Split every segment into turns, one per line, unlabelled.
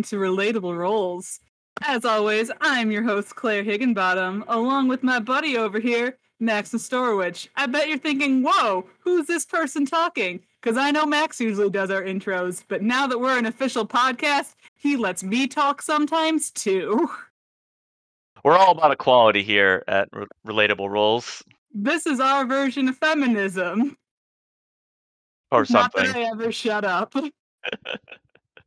welcome to Relatable Rolls. As always, I'm your host, Claire Higginbottom, along with my buddy over here, Max Nestorowicz. I bet you're thinking, whoa, who's this person talking? Because I know Max usually does our intros, but now that we're an official podcast, he lets me talk sometimes too.
We're all about equality here at Re- Relatable Rolls,
This is our version of feminism.
or
Not
something.
that I ever shut up.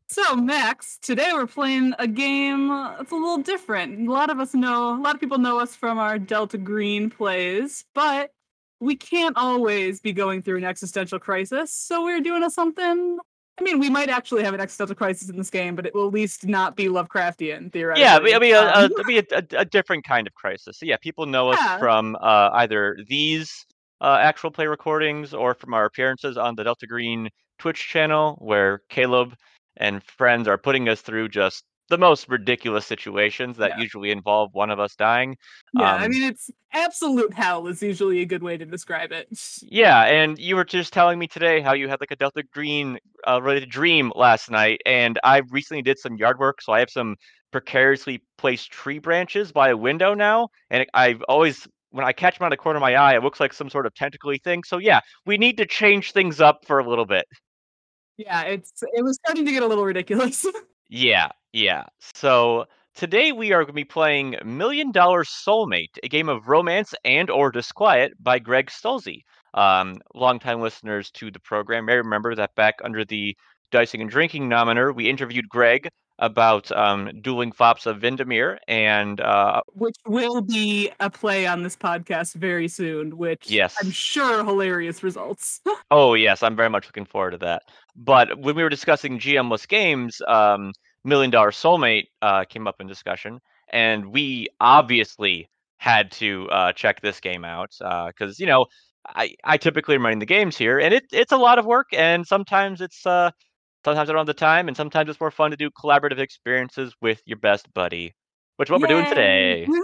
so, Max, today we're playing a game that's a little different. A lot of us know, a lot of people know us from our Delta Green plays, but we can't always be going through an existential crisis. So, we're doing a something. I mean, we might actually have an existential crisis in this game, but it will at least not be Lovecraftian, theoretically.
Yeah, I mean, I mean, a,
Um,
I mean a, a, a different kind of crisis. So yeah, people know us
Yeah.
from uh, either these uh, actual play recordings or from our appearances on the Delta Green Twitch channel, where Caleb and friends are putting us through just the most ridiculous situations that
Yeah.
usually involve one of us dying.
yeah, I
um,
mean, it's absolute hell is usually a good way to describe it.
Yeah, and you were just telling me today how you had like a Delta Green uh, related dream last night, and I recently did some yard work, so I have some precariously placed tree branches by a window now, and I've always when I catch them out of the corner of my eye, it looks like some sort of tentacly thing. So yeah, we need to change things up for a little bit.
Yeah, it's it was starting to get a little ridiculous.
Yeah, yeah. So today we are going to be playing Million Dollar Soulmate, a game of romance and or disquiet by Greg Stolze. Um, longtime listeners to the program may remember that back under the Dicing and Drinking nominator, we interviewed Greg about um, dueling fops of Vindemir, and uh,
which will be a play on this podcast very soon, which
Yes.
I'm sure hilarious results.
Oh yes, I'm very much looking forward to that. But when we were discussing GMless games, um, Million Dollar Soulmate uh, came up in discussion, and we obviously had to uh, check this game out because you know I, I typically am running the games here, and it, it's a lot of work, and sometimes it's uh, sometimes around the time, and sometimes it's more fun to do collaborative experiences with your best buddy, which is what we're doing today.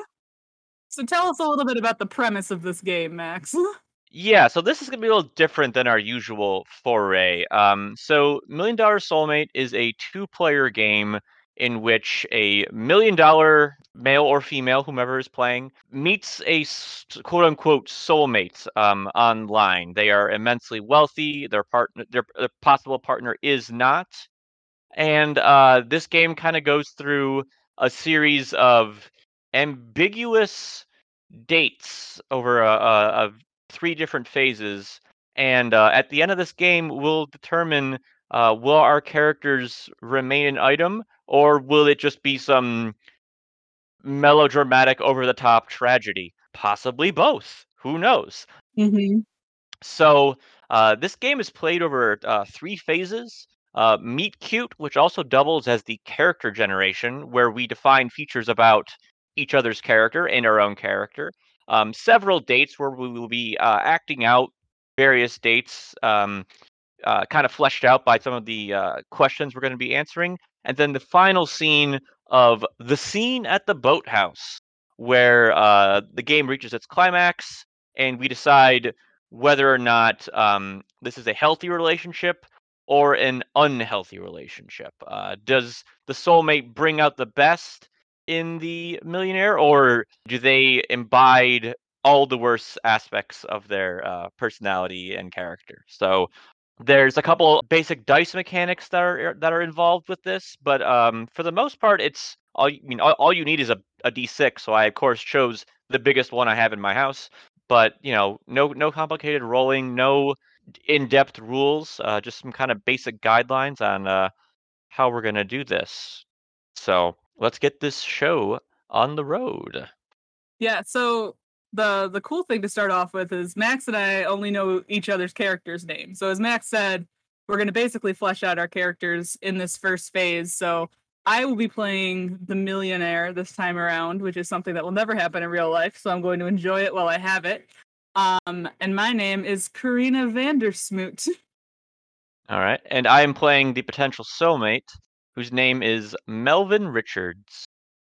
So tell us a little bit about the premise of this game, Max.
Yeah, so this is gonna be a little different than our usual foray. Um, so Million Dollar Soulmate is a two-player game in which a million dollar male or female, whomever is playing, meets a quote-unquote soulmate um, online. They are immensely wealthy. Their partner, their, their possible partner, is not. And uh, this game kind of goes through a series of ambiguous dates over a, a, a three different phases, and uh, at the end of this game, we'll determine uh, will our characters remain an item, or will it just be some melodramatic, over-the-top tragedy? Possibly both. Who knows?
hmm
So uh, this game is played over uh, three phases. Uh, Meet Cute, which also doubles as the character generation, where we define features about each other's character and our own character. Um, several dates where we will be uh, acting out various dates, um, uh, kind of fleshed out by some of the uh, questions we're going to be answering. And then the final scene of the scene at the boathouse, where uh, the game reaches its climax, and we decide whether or not um, this is a healthy relationship or an unhealthy relationship. Uh, does the soulmate bring out the best in the millionaire, or do they imbibe all the worst aspects of their uh, personality and character? So there's a couple basic dice mechanics that are that are involved with this, but um, for the most part, it's all. you- I mean, all, all you need is a, a d6. So I of course chose the biggest one I have in my house. But you know, no no complicated rolling, no in-depth rules, uh, just some kind of basic guidelines on uh, how we're gonna do this. So let's get this show on the road.
Yeah, so the the cool thing to start off with is Max and I only know each other's characters' names. So as Max said, we're going to basically flesh out our characters in this first phase. So I will be playing the millionaire this time around, which is something that will never happen in real life. So I'm going to enjoy it while I have it. Um, and my name is Carina VanDerSmoot.
All right, and I am playing the potential soulmate, whose name is Melvin Richards.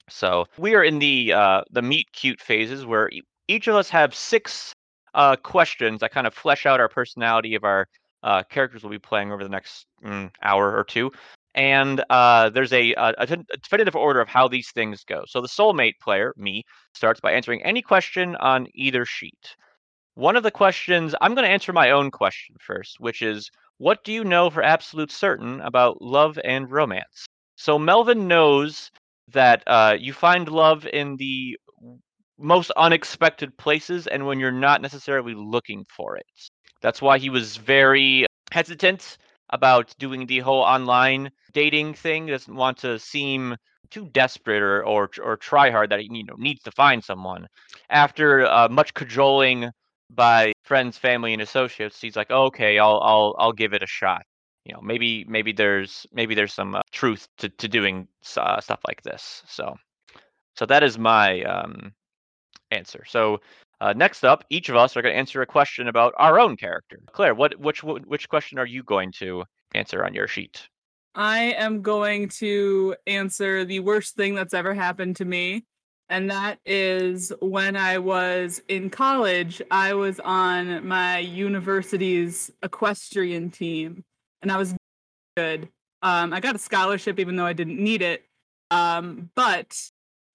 So we are in the uh, the meet cute phases where each of us have six uh, questions that kind of flesh out our personality of our uh, characters we'll be playing over the next mm, hour or two. and uh, there's a, a, a definitive order of how these things go. So the soulmate player, me, starts by answering any question on either sheet. One of the questions, I'm going to answer my own question first, which is what do you know for absolute certain about love and romance? So Melvin knows that uh, you find love in the most unexpected places and when you're not necessarily looking for it. That's why he was very hesitant about doing the whole online dating thing. Doesn't want to seem too desperate or or, or try hard that he you know needs to find someone. After uh, much cajoling by friends, family, and associates, he's like, okay, I'll I'll I'll give it a shot. You know, maybe maybe there's maybe there's some uh, truth to to doing uh, stuff like this. So, so that is my um, answer. So. Uh, next up, each of us are going to answer a question about our own character. Claire, what which which question are you going to answer on your sheet?
I am going to answer the worst thing that's ever happened to me and that is when I was in college, I was on my university's equestrian team, and I was good. Um, I got a scholarship even though I didn't need it. Um, but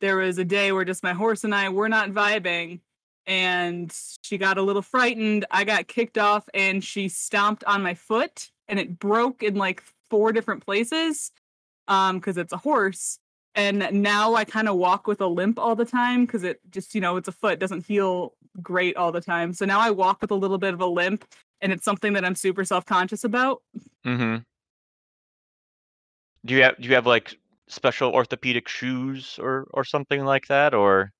there was a day where just my horse and I were not vibing, and she got a little frightened. I got kicked off, and she stomped on my foot, and it broke in like four different places um because it's a horse and now I kind of walk with a limp all the time because it just you know it's a foot doesn't feel great all the time. So now I walk with a little bit of a limp, and it's something that I'm super self conscious about.
Mm-hmm. Do you have do you have like special orthopedic shoes or or something like that or?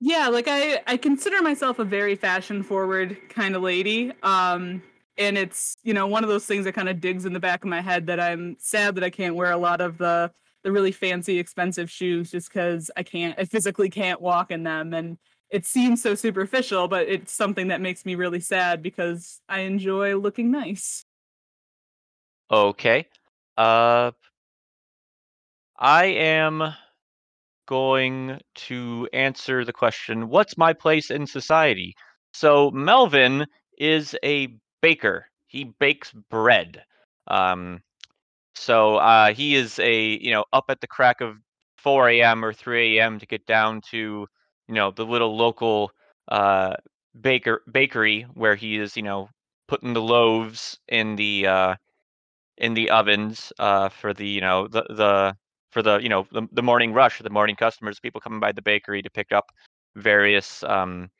Yeah, like I I consider myself a very fashion forward kind of lady. Um and it's, you know, one of those things that kind of digs in the back of my head that I'm sad that I can't wear a lot of the the really fancy expensive shoes just because I can't I physically can't walk in them and it seems so superficial, but it's something that makes me really sad because I enjoy looking nice.
Okay. Uh I am going to answer the question what's my place in society? So Melvin is a baker. He bakes bread. Um so uh, he is a you know up at the crack of 4 a.m. or 3 a.m. to get down to you know the little local uh, baker bakery where he is you know putting the loaves in the uh, in the ovens uh, for the you know the the for the you know the, the morning rush the morning customers people coming by the bakery to pick up various um,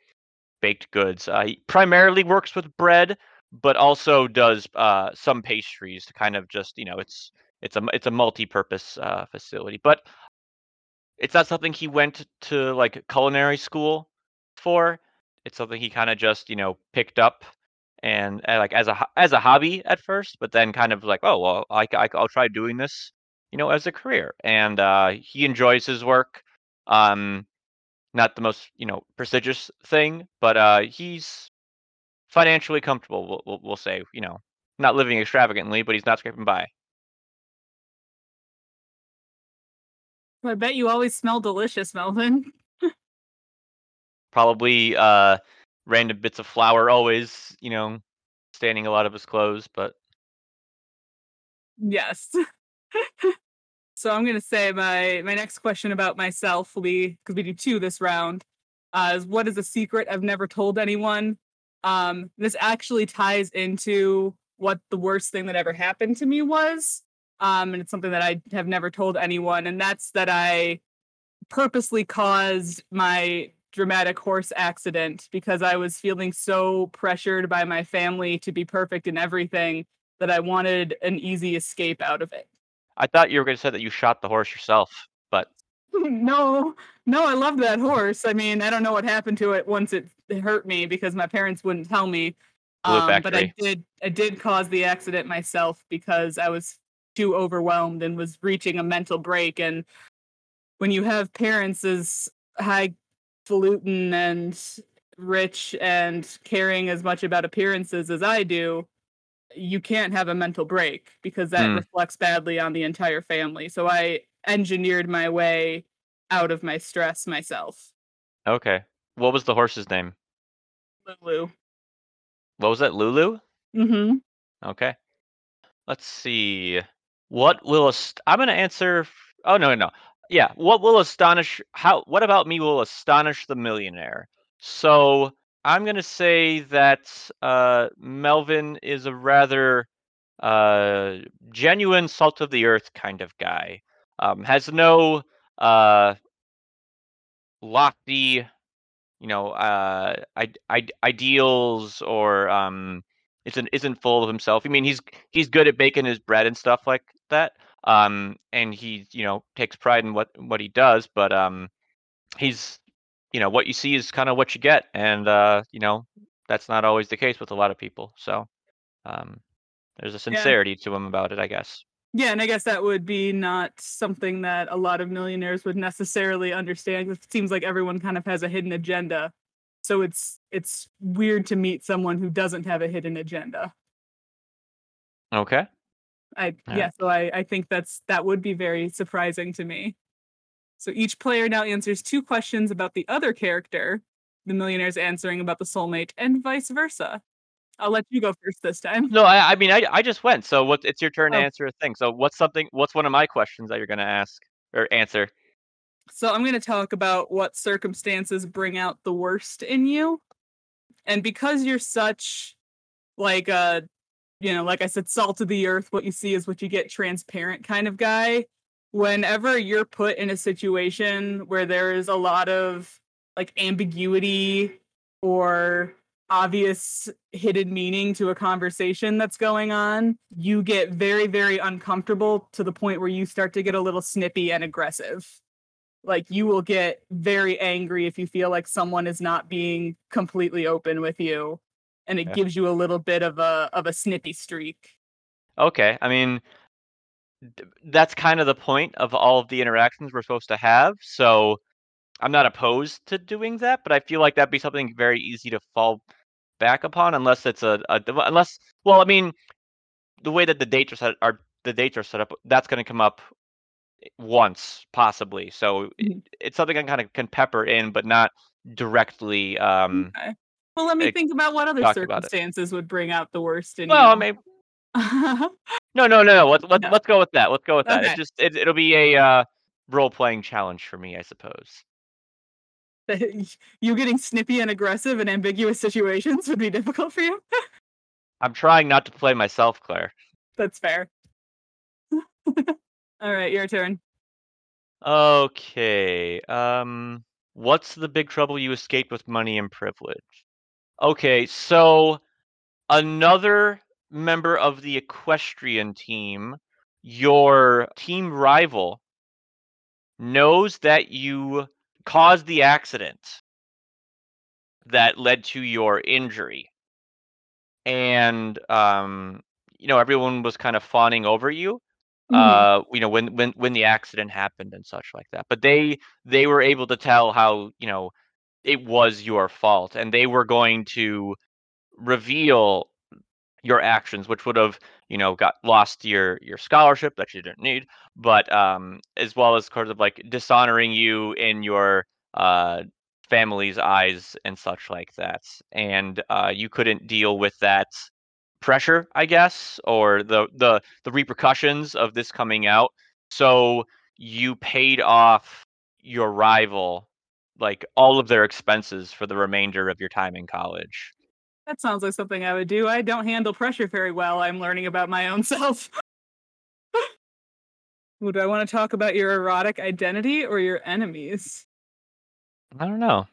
baked goods. Uh, he primarily works with bread, but also does uh, some pastries to kind of just you know it's it's a it's a multi-purpose uh, facility, but it's not something he went to like culinary school for. It's something he kind of just you know picked up and, and, like as a as a hobby at first, but then kind of like oh well I, I will try doing this you know as a career, and uh, he enjoys his work. Um, not the most you know prestigious thing, but uh, he's financially comfortable. We'll, we'll, we'll say, you know, not living extravagantly, but he's not scraping by.
I bet you always smell delicious, Melvin.
Probably uh, random bits of flour always, you know, staining a lot of his clothes, but
yes. so I'm gonna say my my next question about myself will be because we do two this round. Uh, is what is a secret I've never told anyone? Um, this actually ties into what the worst thing that ever happened to me was. Um, and it's something that I have never told anyone, and that's that I purposely caused my dramatic horse accident because I was feeling so pressured by my family to be perfect in everything that I wanted an easy escape out of it.
I thought you were going to say that you shot the horse yourself, but
no, no, I loved that horse. I mean, I don't know what happened to it once it hurt me because my parents wouldn't tell me. Um, but I did, I did cause the accident myself because I was too overwhelmed and was reaching a mental break. And when you have parents as highfalutin and rich and caring as much about appearances as I do, you can't have a mental break because that mm. reflects badly on the entire family. So I engineered my way out of my stress myself.
Okay. What was the horse's name?
Lulu.
What was that? Lulu?
Mm-hmm.
Okay. Let's see. What will ast- I'm going to answer. Oh no, no, yeah. What will astonish? How? What about me will astonish the millionaire? So I'm going to say that uh, Melvin is a rather uh, genuine, salt of the earth kind of guy. Um, has no uh, lofty, you know, uh, I- I- ideals or um, isn't isn't full of himself. I mean, he's he's good at baking his bread and stuff like that. Um, and he, you know, takes pride in what what he does. But um, he's, you know, what you see is kind of what you get, and uh, you know, that's not always the case with a lot of people. So, um, there's a sincerity to him about it, I guess.
Yeah, and I guess that would be not something that a lot of millionaires would necessarily understand. It seems like everyone kind of has a hidden agenda. So it's it's weird to meet someone who doesn't have a hidden agenda.
Okay.
I
All
yeah,
right.
so I I think that's that would be very surprising to me. So each player now answers two questions about the other character. The millionaire's answering about the soulmate, and vice versa. I'll let you go first this time.
No, I, I mean, I, I just went. So what? It's your turn to
Oh.
answer a thing. So what's something? What's one of my questions that you're gonna ask or answer?
So I'm going to talk about what circumstances bring out the worst in you. And because you're such like a you know, like I said salt of the earth, what you see is what you get transparent kind of guy, whenever you're put in a situation where there is a lot of like ambiguity or obvious hidden meaning to a conversation that's going on, you get very very uncomfortable to the point where you start to get a little snippy and aggressive like you will get very angry if you feel like someone is not being completely open with you and it
Yeah.
gives you a little bit of a of a snippy streak
Okay. I mean, that's kind of the point of all of the interactions we're supposed to have. So I'm not opposed to doing that, but I feel like that'd be something very easy to fall back upon unless it's a, a unless well, I mean, the way that the dates are set are the dates are set up, that's going to come up once possibly. So i-
Mhm.
it's something I kind of can pepper in, but not directly. Um,
okay well let me
ex-
think about what other
it.
circumstances would bring out the worst in
well, I
you
mean, no, no, no, no. Let's let's,
No.
let's go with that. Let's go with that.
Okay.
It's just it, it'll be a uh, role playing challenge for me, I suppose.
you getting snippy and aggressive in ambiguous situations would be difficult for you
I'm trying not to play myself, Claire.
that's fair all right your turn
Okay. Um, what's the big trouble you escaped with money and privilege? Okay, so another member of the equestrian team, your team rival, knows that you caused the accident that led to your injury. And um, you know, everyone was kind of fawning over you
Mhm.
uh you know when when when the accident happened and such like that but they they were able to tell how you know it was your fault and they were going to reveal your actions which would have you know got lost your your scholarship that you didn't need but um as well as sort of like dishonoring you in your uh family's eyes and such like that and uh you couldn't deal with that pressure i guess or the the the repercussions of this coming out. So you paid off your rival like all of their expenses for the remainder of your time in college
that sounds like something i would do i don't handle pressure very well i'm learning about my own self Would I want to talk about your erotic identity or your enemies?
i don't know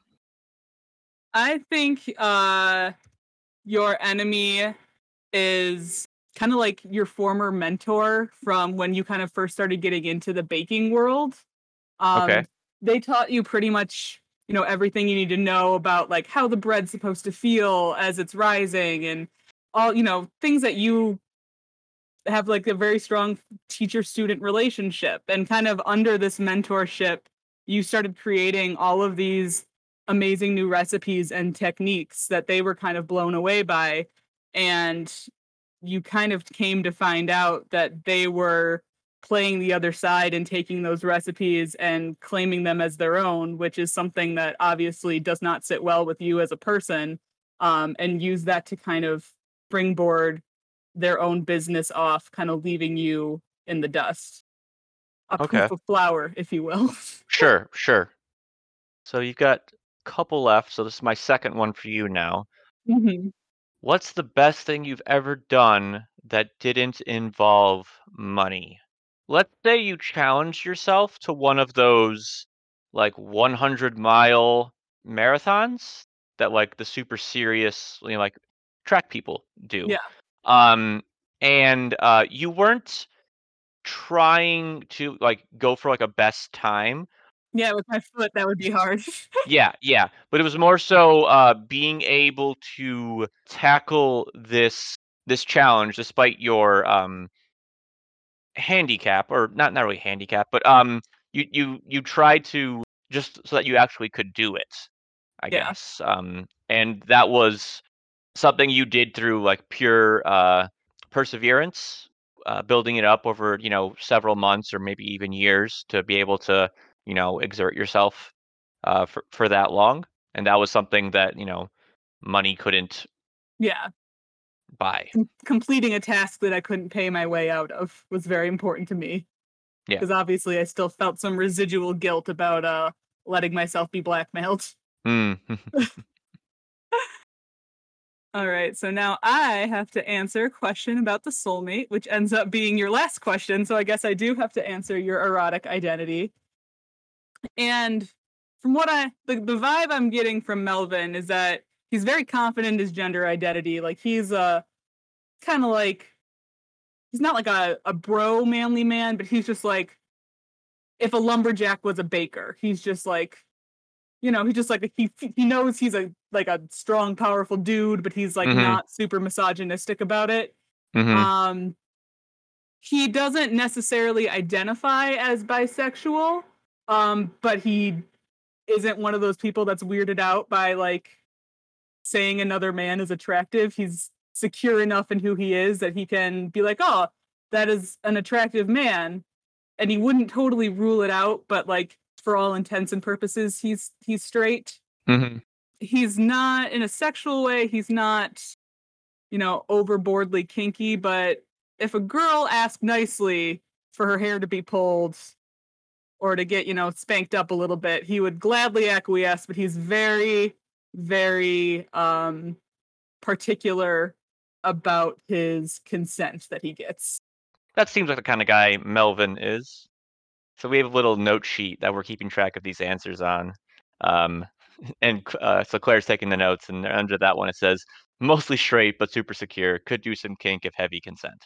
I think uh your enemy is kind of like your former mentor from when you kind of first started getting into the baking world. Um
Okay.
they taught you pretty much, you know, everything you need to know about like how the bread's supposed to feel as it's rising and all, you know, things that you have like a very strong teacher student relationship. And kind of under this mentorship you started creating all of these amazing new recipes and techniques that they were kind of blown away by. And you kind of came to find out that they were playing the other side and taking those recipes and claiming them as their own which is something that obviously does not sit well with you as a person um, and use that to kind of springboard their own business off kind of leaving you in the dust. A
Okay.
poof of flour, if you will.
Sure, sure. So you've got a couple left. So this is my second one for you now.
Mhm.
What's the best thing you've ever done that didn't involve money? Let's say you challenged yourself to one of those like 100 mile marathons that like the super serious, you know, like track people do.
Yeah.
Um, and uh, you weren't trying to like go for like a best time.
Yeah, with my foot, that would be hard.
Yeah, yeah, but it was more so uh, being able to tackle this this challenge despite your um, handicap, or not not really handicap, but um, you you you try to just so that you actually could do it, I
Yeah.
guess. Um, and that was something you did through like pure uh, perseverance, uh, building it up over you know several months or maybe even years to be able to you know exert yourself uh, for for that long, and that was something that you know money couldn't
yeah. Com- completing a task that I couldn't pay my way out of was very important to me.
Yeah.
Because obviously I still felt some residual guilt about uh letting myself be blackmailed.
Mm.
All right, so now I have to answer a question about the soulmate, which ends up being your last question. So I guess I do have to answer your erotic identity. And from what I the, the vibe I'm getting from Melvin is that he's very confident in his gender identity. Like he's uh kind of like he's not like a, a bro manly man, but he's just like if a lumberjack was a baker. He's just like you know, he's just like he he knows he's a like a strong, powerful dude, but he's like
Mhm.
not super misogynistic about it.
Mhm.
Um, he doesn't necessarily identify as bisexual, um, but he isn't one of those people that's weirded out by like saying another man is attractive. He's secure enough in who he is that he can be like, oh, that is an attractive man, and he wouldn't totally rule it out, but like for all intents and purposes, he's he's straight
Mhm.
he's not in a sexual way he's not you know overboardly kinky but if a girl asked nicely for her hair to be pulled or to get you know spanked up a little bit he would gladly acquiesce but he's very very um particular about his consent that he gets
That seems like the kind of guy Melvin is. So we have a little note sheet that we're keeping track of these answers on. Um, and uh, so Claire's taking the notes, and under that one it says mostly straight but super secure. Could do some kink if heavy consent.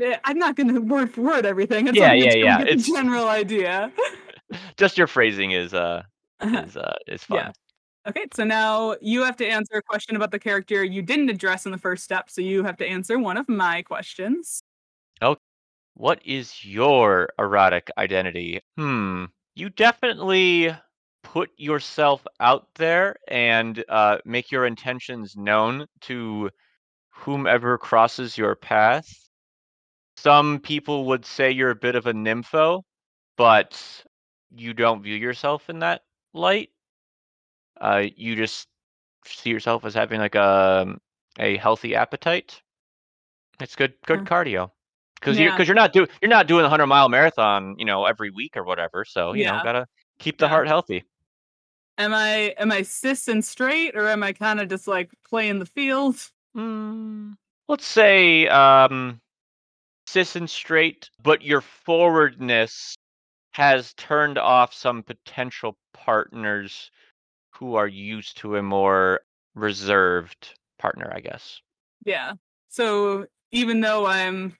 Eh, i'm not going to word for word everything it's
Yeah, yeah, yeah, it's-
general idea
Just your phrasing is uh is uh is fun.
Yeah. Okay, so now you have to answer a question about the character you didn't address in the first step. So you have to answer one of my questions. Okay.
What is your erotic identity? Hmm. You definitely put yourself out there and uh, make your intentions known to whomever crosses your path. Some people would say you're a bit of a nympho, but you don't view yourself in that light. Uh, you just see yourself as having like a a healthy appetite. It's good good
Mm.
cardio because you
Yeah.
because you're not doing you're not doing a hundred mile marathon you know every week or whatever. So you know
Yeah.
gotta keep the
Yeah.
heart healthy.
Am I am I cis and straight, or am I kind of just like playing the field?
Mm, let's say um, cis and straight, but your forwardness has turned off some potential partners who are used to a more reserved partner, I guess.
Yeah. So even though I'm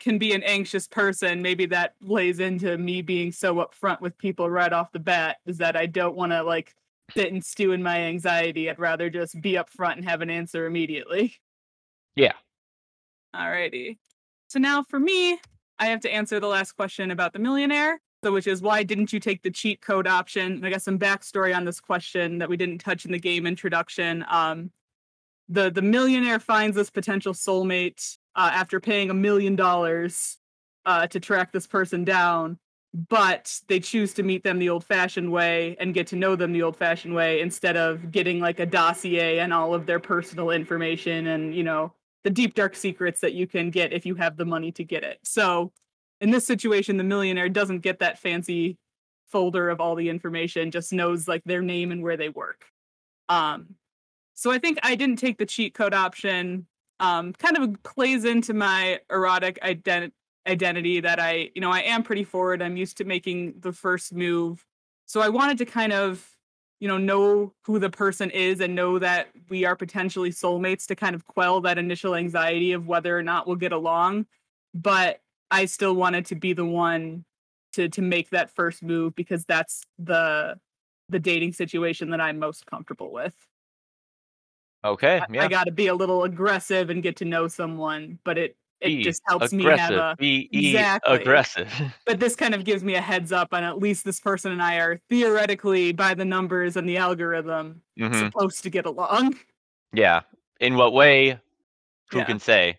can be an anxious person, maybe that plays into me being so upfront with people right off the bat. Is that I don't want to like sit and stew in my anxiety. I'd rather just be upfront and have an answer immediately.
Yeah.
Alrighty. So now for me, I have to answer the last question about the millionaire. So which is why didn't you take the cheat code option? And I got some backstory on this question that we didn't touch in the game introduction. Um, the the millionaire finds this potential soulmate uh, after paying a million dollars uh, to track this person down, but they choose to meet them the old-fashioned way and get to know them the old-fashioned way instead of getting like a dossier and all of their personal information and you know the deep dark secrets that you can get if you have the money to get it. So in this situation, the millionaire doesn't get that fancy folder of all the information, just knows like their name and where they work. Um, so I think I didn't take the cheat code option. Um, kind of plays into my erotic ident- identity that I, you know, I am pretty forward. I'm used to making the first move. So I wanted to kind of, you know, know who the person is and know that we are potentially soulmates to kind of quell that initial anxiety of whether or not we'll get along. But I still wanted to be the one to to make that first move because that's the the dating situation that I'm most comfortable with.
Okay,
I,
yeah.
I got to be a little aggressive and get to know someone, but it it
Be
just helps me have
aggressive.
a
Be
Exactly.
aggressive.
but this kind of gives me a heads up on at least this person and I are theoretically by the numbers and the algorithm
hmm
supposed to get along.
Yeah. In what way? Who
Yeah.
can say?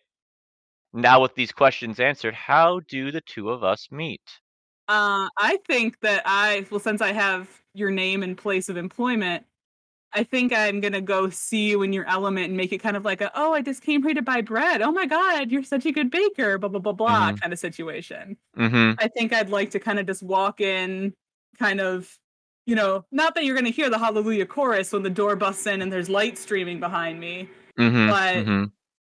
Now with these questions answered, how do the two of us meet?
Uh, I think that I well, since I have your name and place of employment, I think I'm gonna go see you in your element and make it kind of like a oh, I just came here to buy bread. Oh my god, you're such a good baker, blah blah blah blah
Mhm.
kind of situation.
Mm-hmm.
I think I'd like to kind of just walk in, kind of, you know, not that you're gonna hear the hallelujah chorus when the door busts in and there's light streaming behind me.
Mm-hmm.
But-
mm-hmm.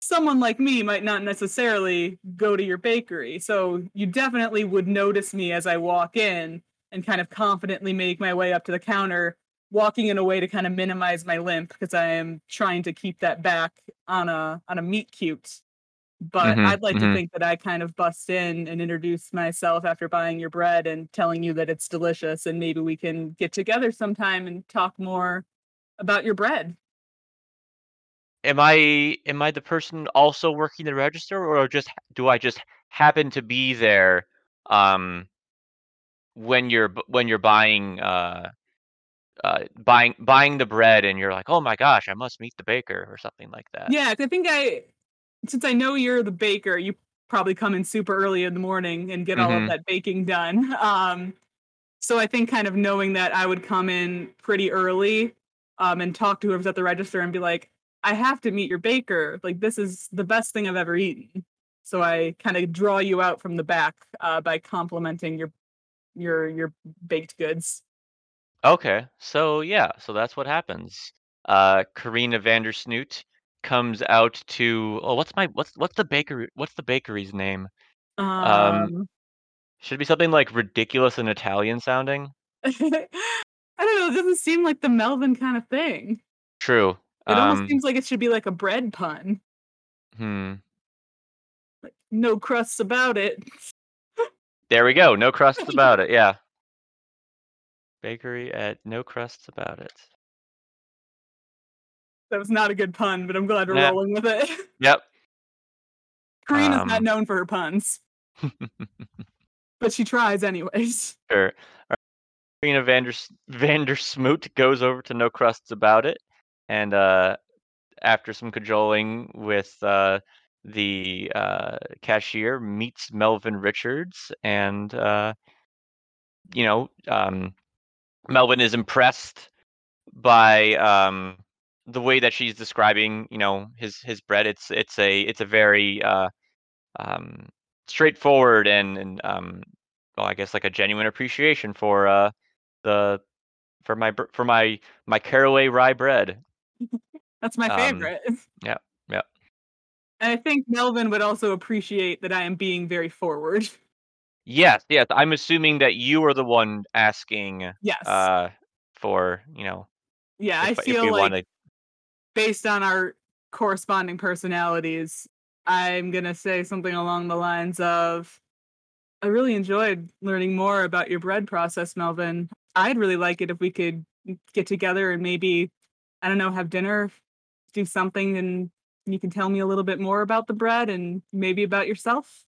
Someone like me might not necessarily go to your bakery. So you definitely would notice me as I walk in and kind of confidently make my way up to the counter, walking in a way to kind of minimize my limp because I am trying to keep that back on a on a meet cute. But
Mhm,
I'd like
mhm.
to think that I kind of bust in and introduce myself after buying your bread and telling you that it's delicious and maybe we can get together sometime and talk more about your bread.
Am I am I the person also working the register, or just do I just happen to be there um, when you're when you're buying uh, uh, buying buying the bread, and you're like, oh my gosh, I must meet the baker or something like that.
Yeah, I think I, since I know you're the baker, you probably come in super early in the morning and get all of
Mhm.
that baking done. Um, so I think kind of knowing that I would come in pretty early, um, and talk to whoever's at the register and be like, I have to meet your baker. Like this is the best thing I've ever eaten. So I kind of draw you out from the back uh, by complimenting your your your baked goods.
Okay, so yeah, so that's what happens. Uh, Carina VanDerSmoot comes out to oh, what's my what's what's the bakery what's the bakery's name?
Um,
Should be something like ridiculous and Italian sounding.
I don't know. It doesn't seem like the Melvin kind of thing.
True.
It
um,
almost seems like it should be like a bread pun.
hmm.
Like no crusts about it.
There we go. No crusts about it. Yeah. Bakery at no crusts about it.
That was not a good pun, but I'm glad we're
Nah.
rolling with it.
Yep.
Carina's not
Um,
known for her puns, but she tries anyways.
Sure. Carina Vanders VanDerSmoot goes over to No Crusts About It, and uh, after some cajoling with uh, the uh, cashier, meets Melvin Richards, and uh, you know, um, Melvin is impressed by um, the way that she's describing, you know, his his bread. It's it's a it's a very uh, um, straightforward and and um, well, I guess like a genuine appreciation for uh, the for my for my my caraway rye bread.
That's my
Um,
favorite.
yeah, yeah.
And I think Melvin would also appreciate that I am being very forward.
Yes, yes. I'm assuming that you are the one asking
Yes.
uh, for you know
yeah, I
if, if
feel like
want to.
based on our corresponding personalities, I'm going to say something along the lines of I really enjoyed learning more about your bread process, Melvin. I'd really like it if we could get together and maybe, I don't know, have dinner, do something, and you can tell me a little bit more about the bread and maybe about yourself.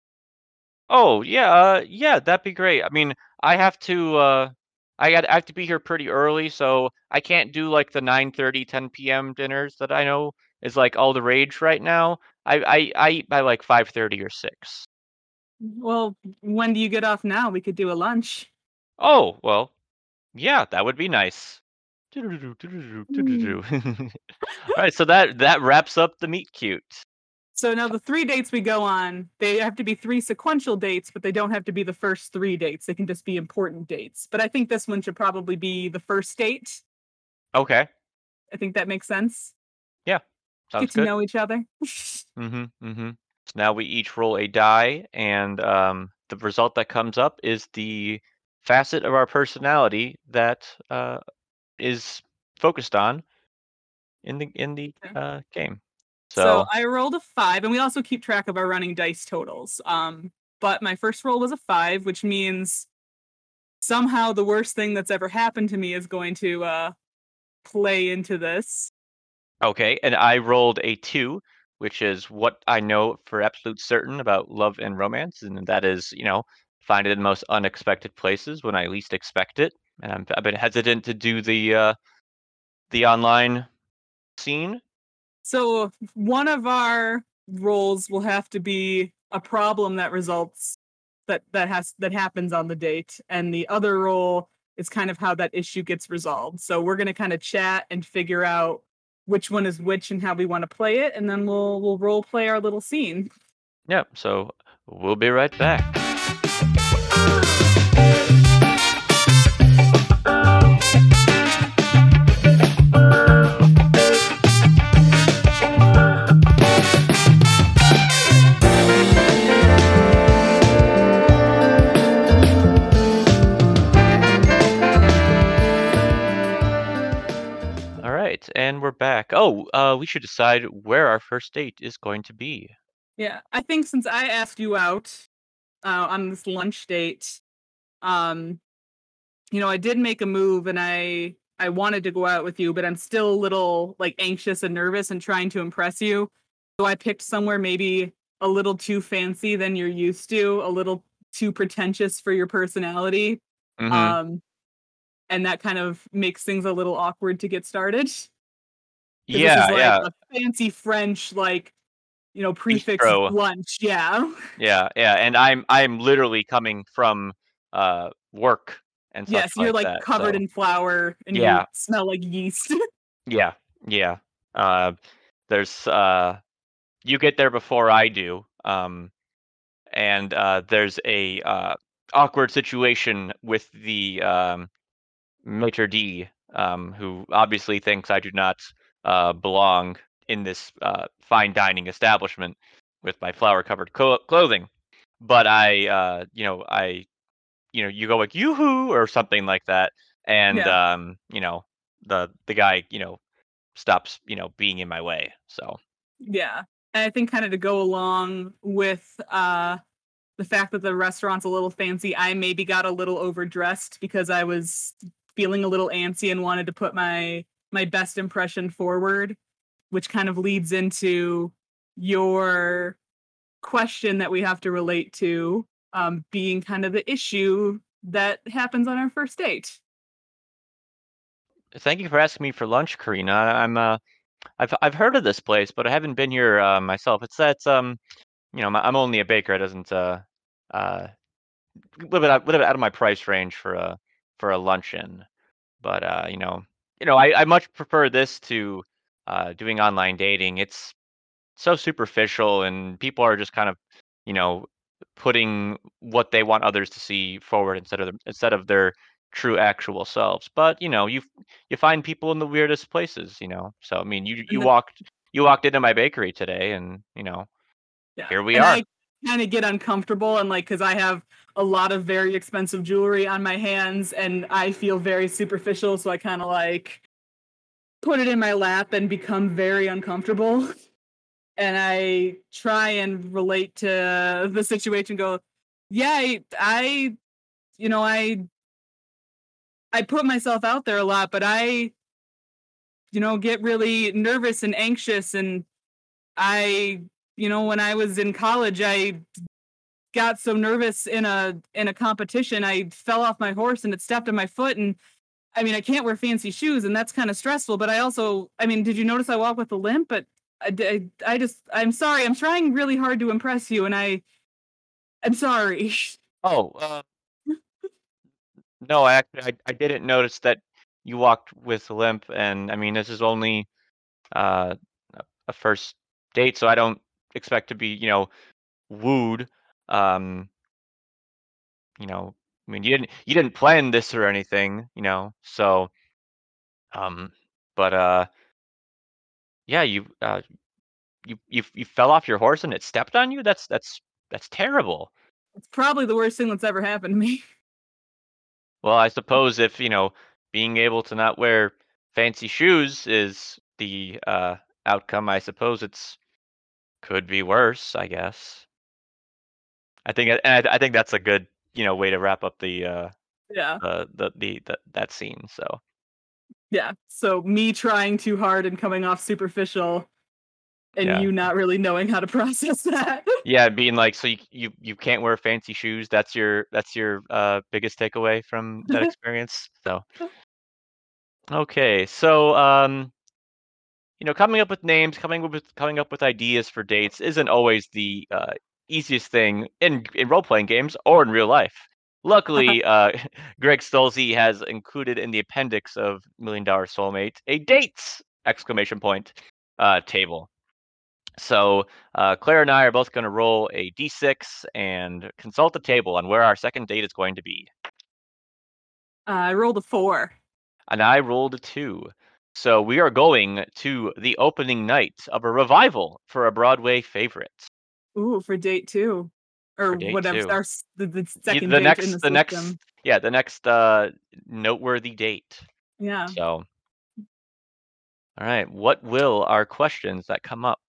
Oh yeah, uh, yeah, that'd be great. I mean, I have to uh, I got I have to be here pretty early, so I can't do like the 9:30, 10 p.m. dinners that I know is like all the rage right now. I I, I eat by like 5:30 or 6.
Well, when do you get off now? We could do a lunch.
Oh, well, yeah, that would be nice. All right, so that that wraps up the meet cute.
So now the three dates we go on, they have to be three sequential dates, but they don't have to be the first three dates. They can just be important dates. But I think this one should probably be the first date.
Okay.
I think that makes sense. Yeah.
Sounds
Get to
good.
know each other.
Mm-hmm. Mm-hmm. So now we each roll a die, and um, the result that comes up is the facet of our personality that uh, is focused on in the in the uh, game.
So,
So,
I rolled a five, and we also keep track of our running dice totals. Um, but my first roll was a five, which means somehow the worst thing that's ever happened to me is going to uh, play into this.
okay, and I rolled a two, which is what I know for absolute certain about love and romance, and that is, you know, find it in the most unexpected places when I least expect it. And I'm, I've been hesitant to do the uh, the online scene.
So one of our roles will have to be a problem that results that that has that happens on the date, and the other role is kind of how that issue gets resolved. So we're gonna kind of chat and figure out which one is which and how we want to play it, and then we'll we'll role play our little scene.
Yep. So we'll be right back. And we're back. Oh, uh, we should decide where our first date is going to be.
Yeah, I think since I asked you out uh, on this lunch date, um, you know, I did make a move, and I I wanted to go out with you, but I'm still a little like anxious and nervous and trying to impress you. So I picked somewhere maybe a little too fancy than you're used to, a little too pretentious for your personality,
Mhm.
um, and that kind of makes things a little awkward to get started.
Yeah,
is like
yeah,
a fancy French like you know prefix
Bistro.
lunch, yeah.
yeah, yeah. And I'm I'm literally coming from uh work and
Yes, you're
like
like
that.
covered
so-
in flour and you
Yeah.
smell like yeast.
Yeah, yeah. Uh, there's uh, you get there before I do. Um, and uh, there's a uh, awkward situation with the um, maitre d, um, who obviously thinks I do not uh, belong in this uh, fine dining establishment with my flour covered clo- clothing. But I, uh, you know, I, you know, you go like yoo-hoo or something like that, and
Yeah.
um, you know, the the guy, you know, stops, you know, being in my way. So
yeah. And I think kind of to go along with uh the fact that the restaurant's a little fancy, I maybe got a little overdressed because I was feeling a little antsy and wanted to put my my best impression forward, which kind of leads into your question that we have to relate to um being kind of the issue that happens on our first date.
thank you for asking me for lunch, Carina. I- I'm uh, I've I've heard of this place, but I haven't been here uh, myself. It's that um, you know, I'm only a baker. It doesn't uh, uh, a little bit out, little bit out of my price range for a for a luncheon. But uh, you know, you know, I, I much prefer this to uh, doing online dating. It's so superficial, and people are just kind of, you know, putting what they want others to see forward instead of the, instead of their true actual selves. But you know, you you find people in the weirdest places. You know, so I mean, you you walked you walked into my bakery today, and you know,
Yeah.
Here we
and
are.
I kind of get uncomfortable and like because I have a lot of very expensive jewelry on my hands and I feel very superficial, so I kind of like put it in my lap and become very uncomfortable. And I try and relate to the situation. Go, yeah, I, I, you know, I, I put myself out there a lot, but I, you know, get really nervous and anxious and I you know when i was in college i got so nervous in a in a competition i fell off my horse and it stepped on my foot and i mean i can't wear fancy shoes and that's kind of stressful but i also i mean did you notice i walk with a limp but I, I, I just i'm sorry i'm trying really hard to impress you and i i'm sorry
oh, uh, no, I actually I, I didn't notice that you walked with a limp, and I mean, this is only uh, a- a first date, so I don't expect to be, you know, wooed. Um, you know, I mean, you didn't you didn't plan this or anything, you know. So, um, but uh, yeah, you uh, you you you fell off your horse and it stepped on you. That's that's that's terrible.
It's probably the worst thing that's ever happened to me.
Well, I suppose if you know being able to not wear fancy shoes is the uh, outcome, I suppose it's could be worse. I guess. I think and I, I think that's a good you know way to wrap up the uh,
Yeah.
uh the, the the that scene. So
Yeah. So me trying too hard and coming off superficial and
Yeah.
you not really knowing how to process that.
yeah, being like so you you, you can't wear fancy shoes. That's your that's your uh, biggest takeaway from that experience. So okay, so um you know, coming up with names, coming up with coming up with ideas for dates isn't always the uh, easiest thing in in role playing games or in real life. Luckily, uh, Greg Stolze has included in the appendix of Million Dollar Soulmate a dates exclamation point uh, table. So uh, Claire and I are both going to roll a d6 and consult the table on where our second date is going to be.
Uh, I rolled a four.
and I rolled a two. So we are going to the opening night of a revival for a Broadway favorite.
Ooh, for date two. Or
date
whatever
two.
our the, the second
the
date
next,
in the,
the next, yeah, the next uh, noteworthy date.
Yeah.
So, all right, what will our questions that come up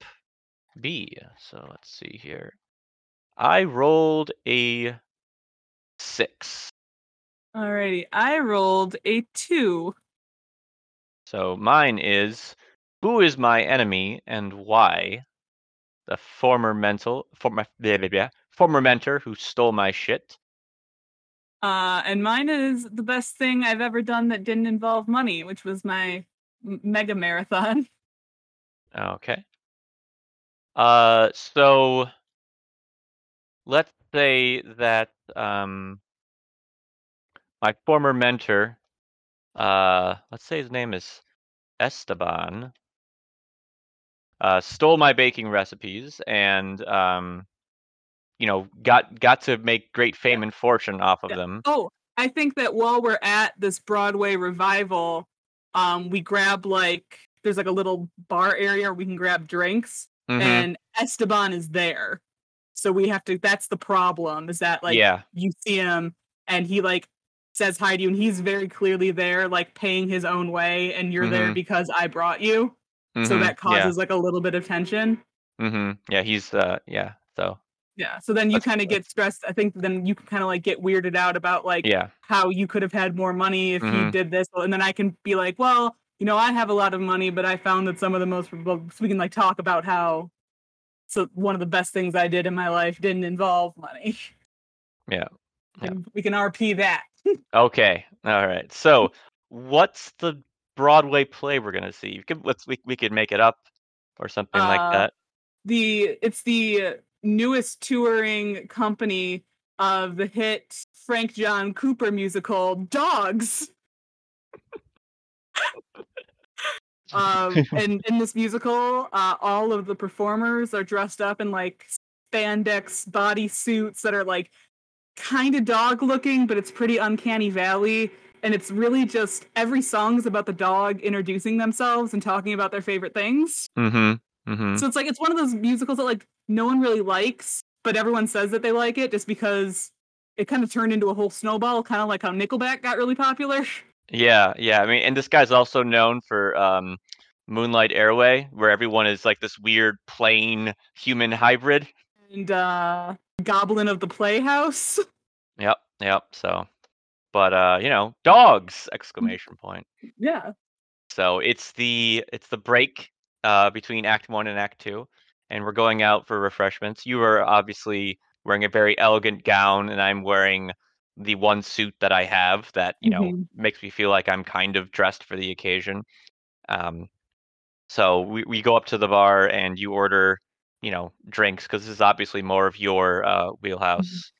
be? So let's see here. I rolled a six.
Alrighty. I rolled a two.
So mine is who is my enemy and why? The former mental former blah, blah, former mentor who stole my shit.
Uh, and mine is the best thing I've ever done that didn't involve money, which was my m- mega marathon.
Okay. Uh so let's say that um my former mentor uh let's say his name is Esteban uh stole my baking recipes and um you know got got to make great fame and fortune off of
Yeah.
them.
Oh, I think that while we're at this Broadway revival, um, we grab like there's like a little bar area where we can grab drinks,
Mhm.
and Esteban is there. So we have to. That's the problem. Is that like
yeah.
you see him and he like says hi to you, and he's very clearly there, like paying his own way, and you're there
Mhm.
because I brought you. So
mhm,
that causes like a little bit of tension.
Yeah. Mhm. Yeah, he's uh yeah. So
Yeah. So then you kind of get stressed. I think then you can kind of like get weirded out about like
yeah.
how you could have had more money if you
Mhm.
did this. And then I can be like, well, you know, I have a lot of money, but I found that some of the most well, so we can like talk about how so one of the best things I did in my life didn't involve money.
Yeah. Yeah.
We can RP that.
Okay. All right. So, what's the Broadway play we're gonna see? You could let's we we could make it up or something like
Uh,
that.
The it's the newest touring company of the hit Frank John Cooper musical Dogs. um and in this musical uh all of the performers are dressed up in like spandex body suits that are like kind of dog looking but it's pretty uncanny valley and it's really just every song's about the dog introducing themselves and talking about their favorite things
Mm-hmm. Mm-hmm.
so it's like it's one of those musicals that like no one really likes but everyone says that they like it just because it kind of turned into a whole snowball kind of like how nickelback got really popular
Yeah, yeah. I mean, and this guy's also known for um, Moonlight Airway, where everyone is like this weird plane human hybrid.
and uh goblin of the playhouse
Yep, yep. So, but uh, you know, dogs! Exclamation point.
yeah
So it's the it's the break uh, between Act One and Act Two, and we're going out for refreshments. You are obviously wearing a very elegant gown, and I'm wearing the one suit that I have that you know
Mhm.
makes me feel like I'm kind of dressed for the occasion. Um, so we we go up to the bar, and you order you know drinks because this is obviously more of your uh, wheelhouse.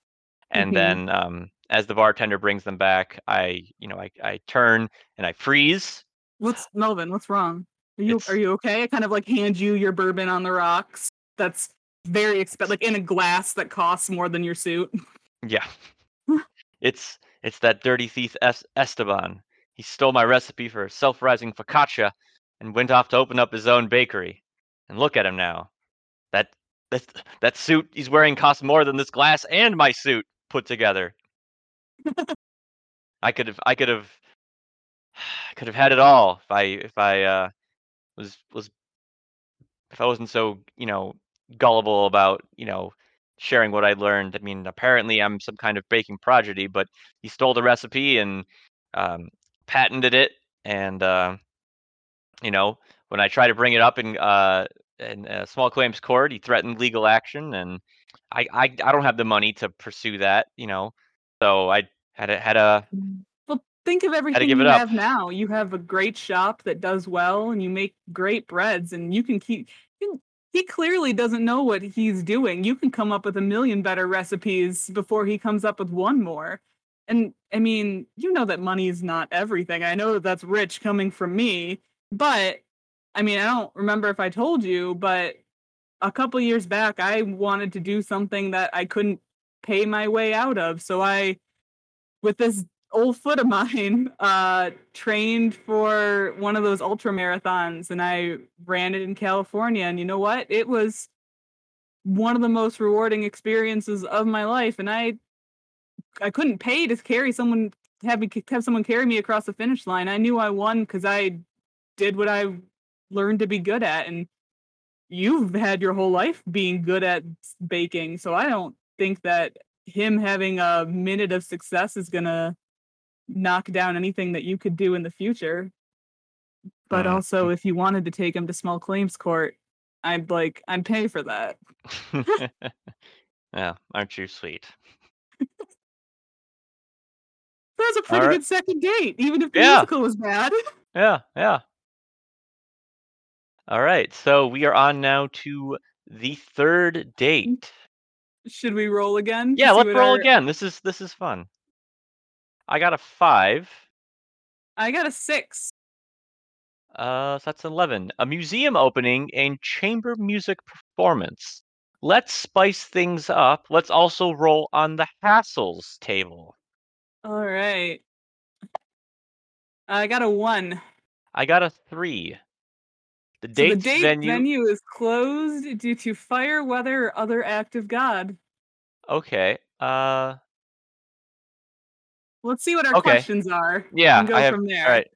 And
Mhm.
then um, as the bartender brings them back, I you know I I turn and I freeze.
What's Melvin? What's wrong? Are you
It's-
are you okay? I kind of like hand you your bourbon on the rocks. That's very expensive, like in a glass that costs more than your suit.
Yeah. it's it's that dirty thief es- Esteban. He stole my recipe for self-rising focaccia and went off to open up his own bakery. And look at him now. That that that suit he's wearing costs more than this glass and my suit put together. I could have I could have could have had it all if I if I uh was was if I wasn't so, you know, gullible about, you know, sharing what I learned. I mean, apparently I'm some kind of baking prodigy, but he stole the recipe and um, patented it. And uh, you know, when I try to bring it up in uh, in a small claims court, he threatened legal action, and I, I I don't have the money to pursue that. You know, so I had a had a mm.
Well, think of everything you have now. You have a great shop that does well, and you make great breads, and you can keep. you- He clearly doesn't know what he's doing. You can come up with a million better recipes before he comes up with one more. And I mean, you know that money is not everything. I know that that's rich coming from me, but I mean, I don't remember if I told you, but a couple years back, I wanted to do something that I couldn't pay my way out of. So I, with this old foot of mine, uh, trained for one of those ultra marathons and I ran it in California. And you know what? It was one of the most rewarding experiences of my life. And I I couldn't pay to carry someone have me have someone carry me across the finish line. I knew I won because I did what I learned to be good at. And you've had your whole life being good at baking. So I don't think that him having a minute of success is gonna knock down anything that you could do in the future. But
Mm.
also if you wanted to take him to small claims court, I'd like I'd pay for that.
yeah, aren't you sweet?
That was a pretty
Alright.
good second date, even if the
Yeah.
musical was bad.
Yeah, yeah. All right, so we are on now to the third date.
Should we roll again?
Yeah, let's roll
our-
again. This is this is fun. I got a five.
I got a six.
Uh, so that's eleven. A museum opening and chamber music performance. Let's spice things up. Let's also roll on the hassles table.
All right. I got a one.
I got a three. The
So
date
the date
venue.
venue. is closed due to fire, weather, or other act of God.
Okay. Uh,
Let's see what our
Okay.
questions are.
yeah.
and go
I have.
from there.
All right.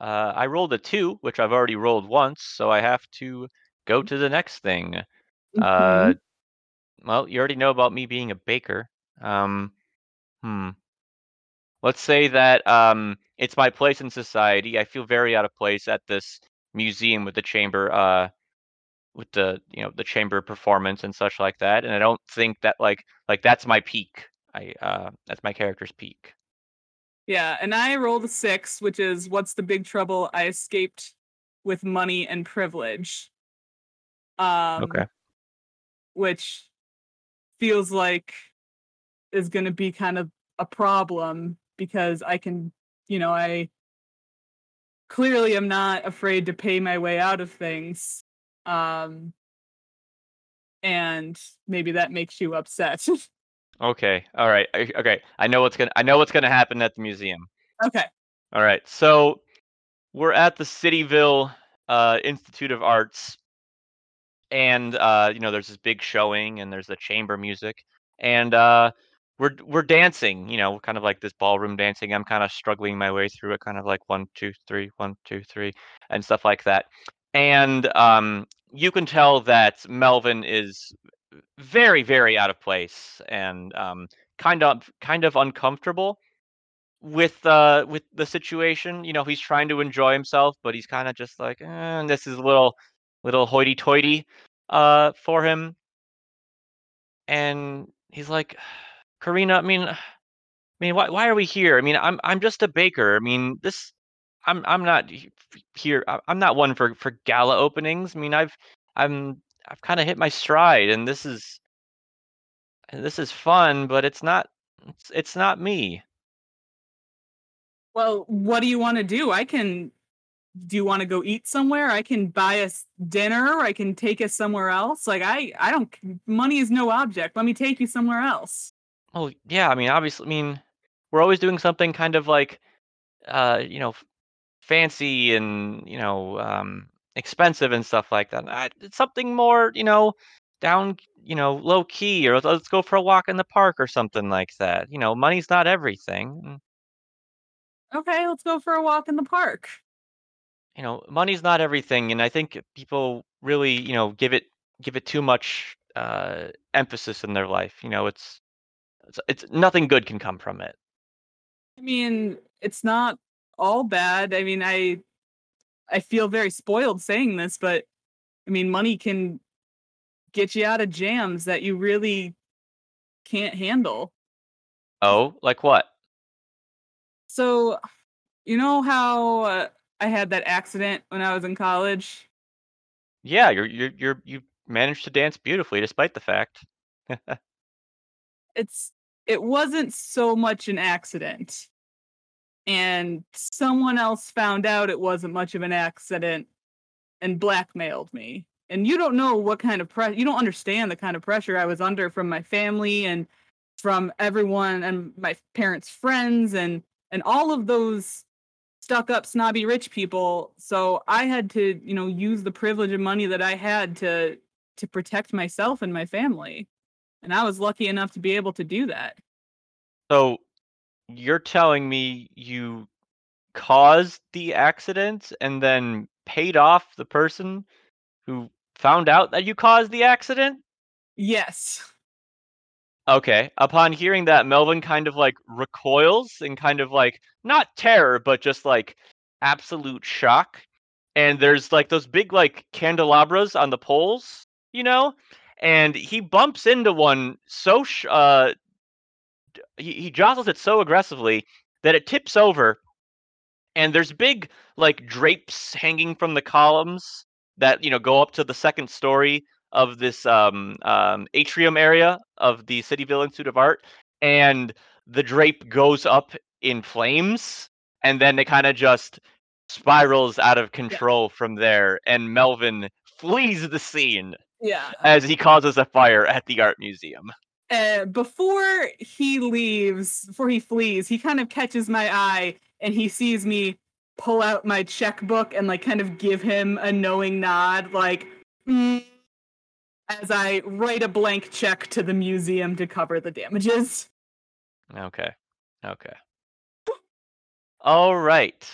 Uh, I rolled a two, which I've already rolled once, so I have to go to the next thing. Uh,
Mhm.
well, you already know about me being a baker. Um, hmm. Let's say that um, it's my place in society. I feel very out of place at this museum with the chamber, uh, with the you know the chamber performance and such like that. And I don't think that like like that's my peak. I uh, that's my character's peak.
Yeah, and I rolled a six, which is what's the big trouble? I escaped with money and privilege. Um,
Okay.
Which feels like is going to be kind of a problem because I can, you know, I clearly am not afraid to pay my way out of things. Um, and maybe that makes you upset.
Okay. All right. Okay. I know what's gonna I know what's gonna happen at the museum.
okay.
All right. So we're at the Cityville uh, Institute of Arts, and uh, you know there's this big showing, and there's the chamber music, and uh, we're we're dancing. You know, kind of like this ballroom dancing. I'm kind of struggling my way through it, kind of like one, two, three, one, two, three, and stuff like that. And um, you can tell that Melvin is very, very out of place and um, kind of kind of uncomfortable with uh with the situation you know he's trying to enjoy himself but he's kind of just like eh, this is a little little hoity-toity uh for him and he's like Carina i mean i mean why, why are we here i mean i'm i'm just a baker i mean this i'm i'm not here i'm not one for for gala openings i mean i've i'm i've kind of hit my stride and this is this is fun but it's not it's, it's not me
Well, what do you want to do? I can do you want to go eat somewhere? I can buy us dinner. I can take us somewhere else. Like I, I don't. Money is no object. Let me take you somewhere else.
Oh yeah, I mean, obviously, I mean, we're always doing something kind of like, uh, you know, fancy and you know, um, expensive and stuff like that. I, it's something more, you know, down, you know, low key, or let's, let's go for a walk in the park or something like that. You know, money's not everything.
Okay, let's go for a walk in the park.
You know, money's not everything, and I think people really, you know, give it give it too much uh, emphasis in their life. You know, it's it's, it's nothing good can come from it.
I mean, it's not all bad. I mean, I I feel very spoiled saying this, but I mean, money can get you out of jams that you really can't handle.
Oh, like what?
So, you know how uh, I had that accident when I was in college?
Yeah, you're you're you're you managed to dance beautifully despite the fact.
It's it wasn't so much an accident. And someone else found out it wasn't much of an accident and blackmailed me. And you don't know what kind of pressure, you don't understand the kind of pressure I was under from my family and from everyone and my parents' friends and and all of those stuck up snobby rich people. So I had to, you know, use the privilege of money that I had to to protect myself and my family. And I was lucky enough to be able to do that.
So you're telling me you caused the accident and then paid off the person who found out that you caused the accident?
Yes.
Okay. Upon hearing that, Melvin kind of like recoils and kind of like not terror, but just like absolute shock. And there's like those big like candelabras on the poles, you know? And he bumps into one so sh- uh he, he jostles it so aggressively that it tips over and there's big like drapes hanging from the columns that you know go up to the second story of this um, um, atrium area of the Cityville Institute of Art, and the drape goes up in flames, and then it kind of just spirals out of control from there, and Melvin flees the scene
Yeah.
as he causes a fire at the art museum.
Uh, before he leaves, before he flees, he kind of catches my eye and he sees me pull out my checkbook and like kind of give him a knowing nod, like "Mm," as I write a blank check to the museum to cover the damages.
Okay. Okay. All right.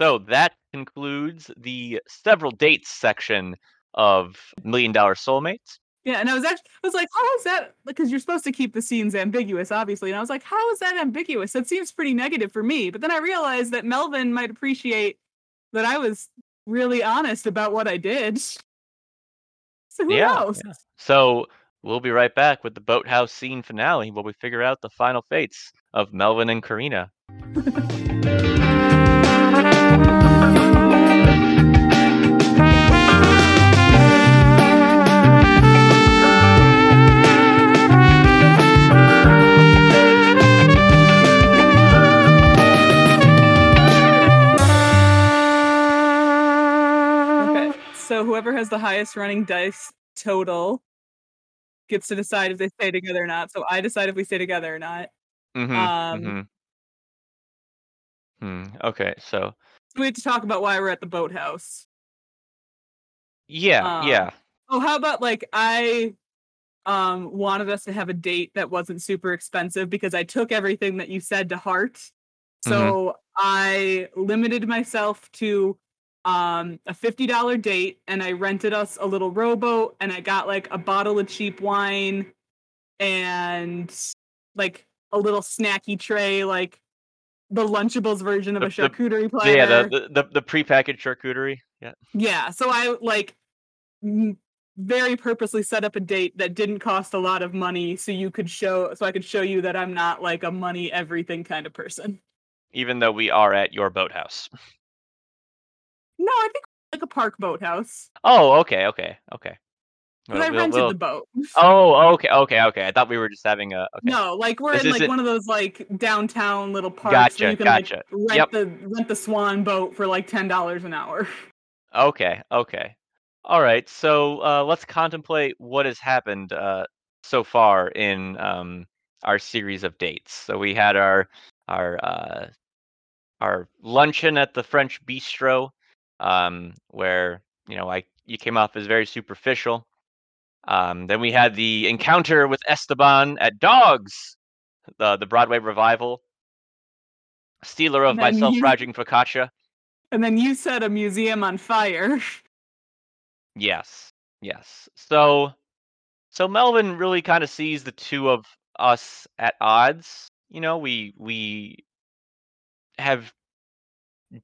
So that concludes the several dates section of Million Dollar Soulmates.
Yeah, and I was actually I was like, how is that? Because you're supposed to keep the scenes ambiguous, obviously. And I was like, how is that ambiguous? That seems pretty negative for me. But then I realized that Melvin might appreciate that I was really honest about what I did. So who
Yeah,
knows?
yeah. So we'll be right back with the boathouse scene finale where we figure out the final fates of Melvin and
Carina. So whoever has the highest running dice total gets to decide if they stay together or not. So I decide if we stay together or not.
Mm-hmm.
Um,
mm-hmm. Hmm. Okay. So
we have to talk about why we're at the boathouse.
yeah,
Um,
yeah.
Oh, how about like I um wanted us to have a date that wasn't super expensive because I took everything that you said to heart. So I limited myself to um a $50 date and I rented us a little rowboat and I got like a bottle of cheap wine and like a little snacky tray like the Lunchables version of a
The- the-
charcuterie platter.
Yeah, the, the the the prepackaged charcuterie. Yeah.
Yeah, so I like very purposely set up a date that didn't cost a lot of money so you could show so I could show you that I'm not like a money everything kind of person.
Even though we are at your boathouse.
No, I think like a park boathouse.
Oh, okay, okay, okay.
Because I
We'll-
rented
we'll-
the boat.
Oh, okay, okay, okay. I thought we were just having a. Okay.
No, like we're
This
in like
isn't-
one of those like downtown little parks
Gotcha,
where you can
gotcha.
like rent
Yep.
the rent the Swan boat for like ten dollars an hour.
Okay, okay. All right. So uh, let's contemplate what has happened uh, so far in um, our series of dates. So we had our our uh, our luncheon at the French bistro, um, where you know I you came off as very superficial. Um, then we had the encounter with Esteban at Dogs, the the Broadway revival. Stealer of
And
my
then you-
self-fragile focaccia.
And then you set a museum on fire.
Yes. Yes. So so Melvin really kind of sees the two of us at odds. You know, we we have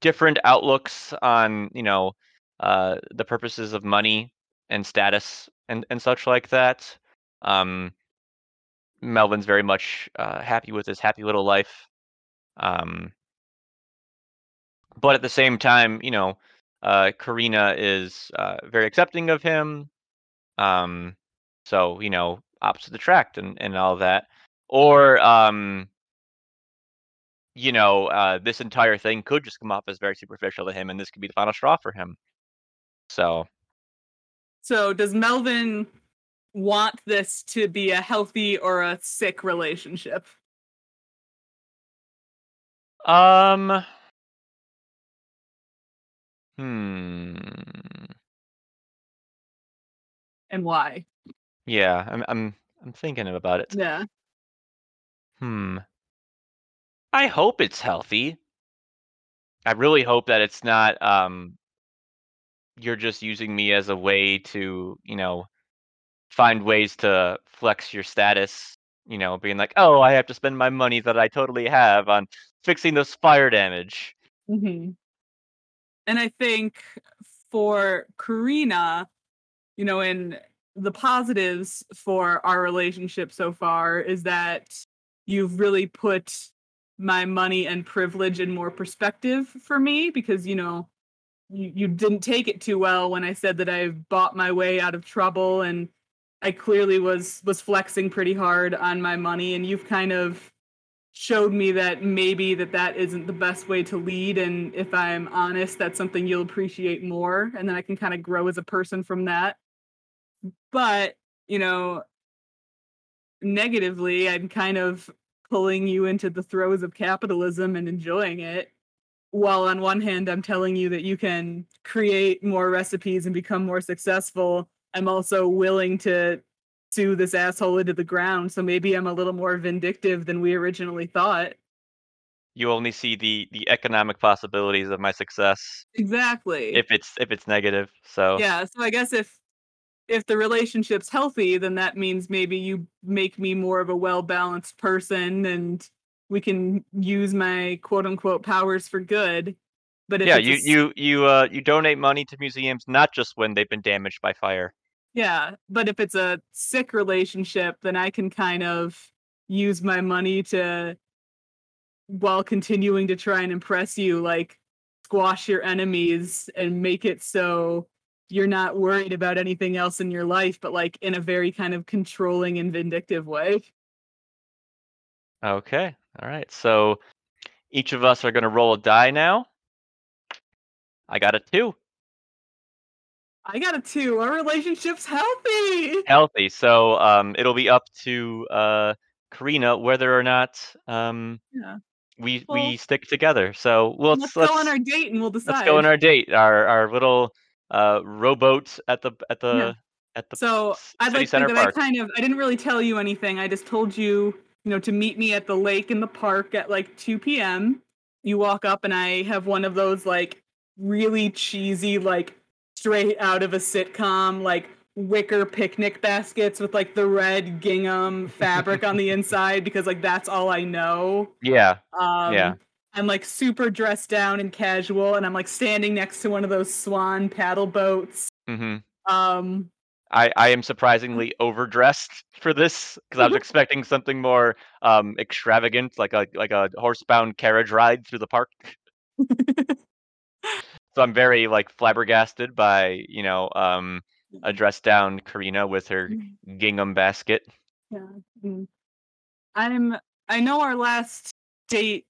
different outlooks on, you know, uh the purposes of money and status and and such like that. Um Melvin's very much uh happy with his happy little life. Um but at the same time, you know, uh Carina is uh very accepting of him um so you know opposite attract and and all that or um you know uh this entire thing could just come off as very superficial to him and this could be the final straw for him so
So does Melvin want this to be a healthy or a sick relationship?
um hmm
And why?
yeah i'm i'm i'm thinking about it
Yeah.
hmm i hope it's healthy. I really hope that it's not um you're just using me as a way to you know find ways to flex your status you know being like oh i have to spend my money that i totally have on fixing this fire damage.
Hmm And I think for Carina, you know, in the positives for our relationship so far is that you've really put my money and privilege in more perspective for me because, you know, you, you didn't take it too well when I said that I've bought my way out of trouble and I clearly was was flexing pretty hard on my money. And you've kind of showed me that maybe that that isn't the best way to lead. And if i'm honest that's something you'll appreciate more. And then i can kind of grow as a person from that. But you know negatively i'm kind of pulling you into the throes of capitalism and enjoying it while on one hand i'm telling you that you can create more recipes and become more successful i'm also willing to sue this asshole into the ground. So maybe i'm a little more vindictive than we originally thought.
You only see the the economic possibilities of my success
exactly.
if it's if it's negative so
yeah so i guess if if the relationship's healthy then that means maybe you make me more of a well balanced person and we can use my quote unquote powers for good. But if
yeah you you you uh you donate money to museums not just when they've been damaged by fire.
Yeah but if it's a sick relationship then i can kind of use my money to while continuing to try and impress you like squash your enemies and make it so you're not worried about anything else in your life but like in a very kind of controlling and vindictive way
okay all right so each of us are going to roll a die now i got a two
i got a two our relationship's healthy
healthy. So um, it'll be up to uh, Carina whether or not um,
yeah
we
Well,
we stick together. So well,
let's,
let's
go on our date and we'll decide
let's go on our date. Our our little uh, rowboat at the at the
Yeah.
at the
So I'd like to think that
park.
I kind of I didn't really tell you anything. I just told you, you know, to meet me at the lake in the park at like 2 p.m. You walk up and I have one of those like really cheesy, like straight out of a sitcom, like wicker picnic baskets with like the red gingham fabric on the inside because like that's all I know.
Yeah,
Um
Yeah.
I'm like super dressed down and casual and I'm like standing next to one of those swan paddle boats.
hmm
Um
I I am surprisingly overdressed for this because I was expecting something more um, extravagant, like a like a horsebound carriage ride through the park. so I'm very like flabbergasted by you know um, dressed down Carina with her gingham basket.
Yeah. mm. I'm I know our last date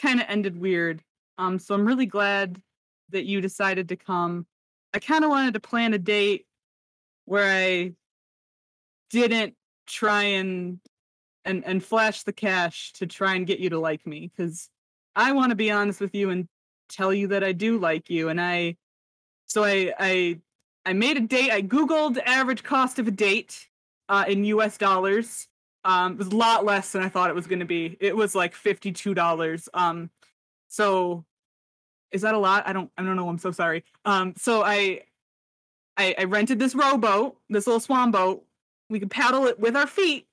kind of ended weird. Um so I'm really glad that you decided to come. I kind of wanted to plan a date where I didn't try and and and flash the cash to try and get you to like me cuz I want to be honest with you and tell you that I do like you and I so I I I made a date. I googled average cost of a date uh, in US dollars. Um, it was a lot less than I thought it was going to be. It was like $52. Um, so is that a lot? I don't I don't know. I'm so sorry. Um, so I I, I rented this rowboat, this little swan boat. We could paddle it with our feet,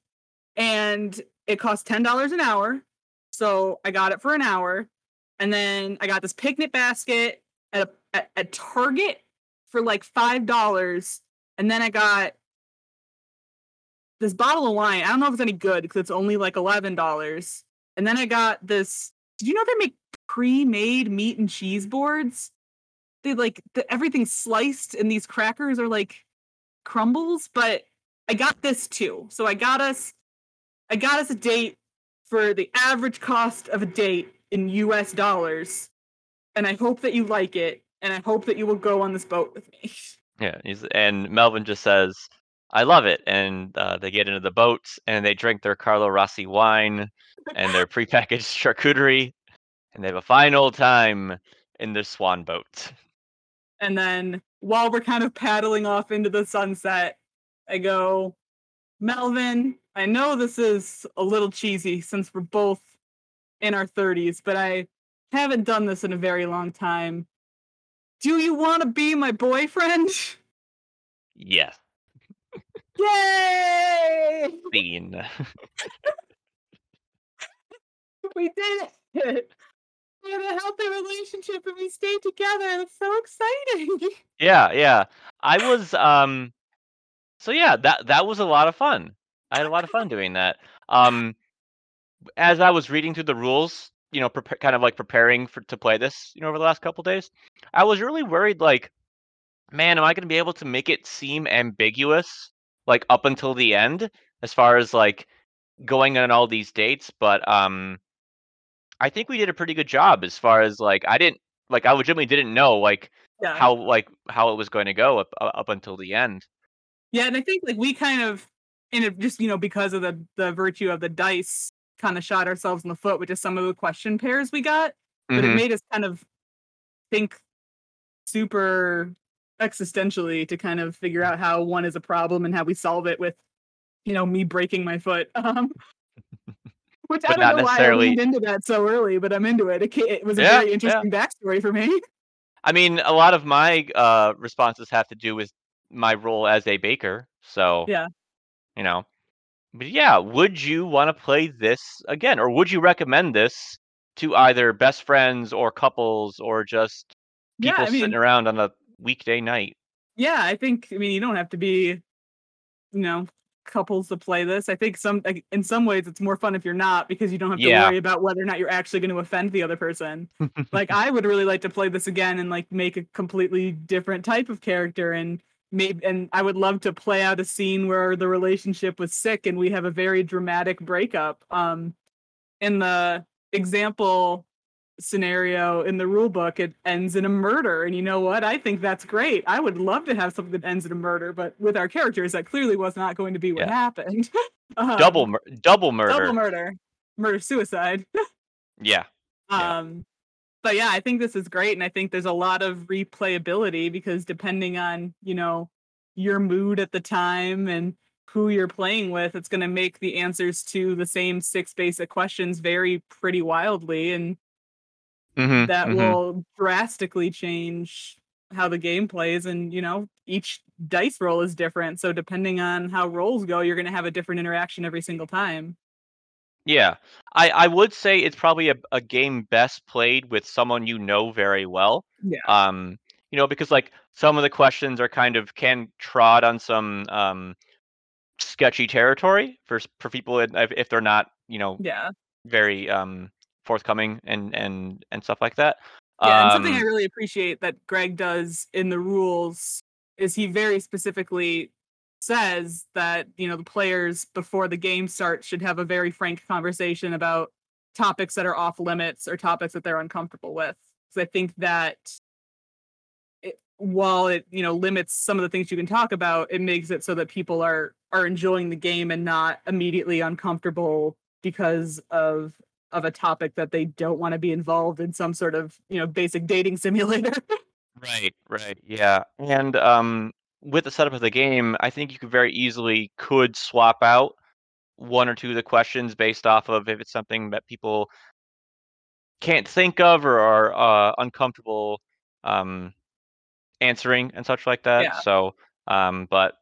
and it cost ten dollars an hour. So I got it for an hour, and then I got this picnic basket at a, at, at Target for like five dollars, and then I got this bottle of wine. I don't know if it's any good because it's only like eleven dollars. And then I got this. Did you know they make pre-made meat and cheese boards? They like the, sliced, and these crackers are like crumbles. But I got this too. So I got us, I got us a date for the average cost of a date in U.S. dollars, and I hope that you like it, and I hope that you will go on this boat with me.
Yeah, and Melvin just says, "I love it," and uh, they get into the boat and they drink their Carlo Rossi wine and their prepackaged charcuterie, and they have a fine old time in this swan boat.
And then while we're kind of paddling off into the sunset, I go, Melvin, I know this is a little cheesy since we're both in our 30s, but I haven't done this in a very long time. Do you want to be my boyfriend?
Yes,
Yay!
scene.
We did it! We have a healthy relationship and we stayed together. That's so exciting.
yeah, yeah. I was um. So yeah, that that was a lot of fun. I had a lot of fun doing that. Um, as I was reading through the rules, you know, prepa- kind of like preparing for to play this, you know, over the last couple days, I was really worried. Like, man, am I going to be able to make it seem ambiguous, like up until the end, as far as like going on all these dates? But um, I think we did a pretty good job as far as like I didn't like I legitimately didn't know like
Yeah.
how like how it was going to go up uh, up until the end.
Yeah, and I think like we kind of, and it just you know because of the the virtue of the dice, kind of shot ourselves in the foot with just some of the question pairs we got. But it
Mhm.
made us kind of think super existentially to kind of figure out how one is a problem and how we solve it with, you know, me breaking my foot. Um, which I don't know why I
necessarily-
leaned into that so early, but I'm into it. It, it was a
Yeah,
very
yeah.
interesting backstory for me.
I mean, a lot of my uh responses have to do with my role as a baker. So
Yeah.
you know, but yeah, would you want to play this again, or would you recommend this to either best friends or couples or just
Yeah,
people
I mean,
sitting around on a weekday night?
yeah, I think I mean you don't have to be, you know, couples to play this. I think some like, in some ways it's more fun if you're not because you don't have to
Yeah.
worry about whether or not you're actually going to offend the other person. like I would really like to play this again and like make a completely different type of character and maybe and I would love to play out a scene where the relationship was sick and we have a very dramatic breakup. Um in the example scenario in the rule book it ends in a murder and you know what i think that's great i would love to have something that ends in a murder but with our characters that clearly was not going to be what
Yeah.
happened Um,
double mur- double murder.
double murder murder suicide
Yeah. Yeah.
um but yeah i think this is great and i think there's a lot of replayability because depending on you know your mood at the time and who you're playing with it's going to make the answers to the same six basic questions vary pretty wildly and
Mhm,
that
mhm.
will drastically change how the game plays and you know each dice roll is different so depending on how rolls go you're going to have a different interaction every single time
Yeah, I I would say it's probably a a game best played with someone you know very well.
Yeah.
Um, you know, because like some of the questions are kind of can trod on some um sketchy territory for for people if, if they're not you know
yeah
very um forthcoming and and and stuff like that.
yeah and something i
Um,
really appreciate that greg does in the rules is he very specifically says that you know the players before the game starts should have a very frank conversation about topics that are off limits or topics that they're uncomfortable with. Because I think that it, while it you know limits some of the things you can talk about, it makes it so that people are are enjoying the game and not immediately uncomfortable because of of a topic that they don't want to be involved in some sort of you know basic dating simulator.
right, right, yeah, and um, with the setup of the game, I think you could very easily could swap out one or two of the questions based off of if it's something that people can't think of or are uh, uncomfortable um, answering and such like that.
Yeah.
So, um, but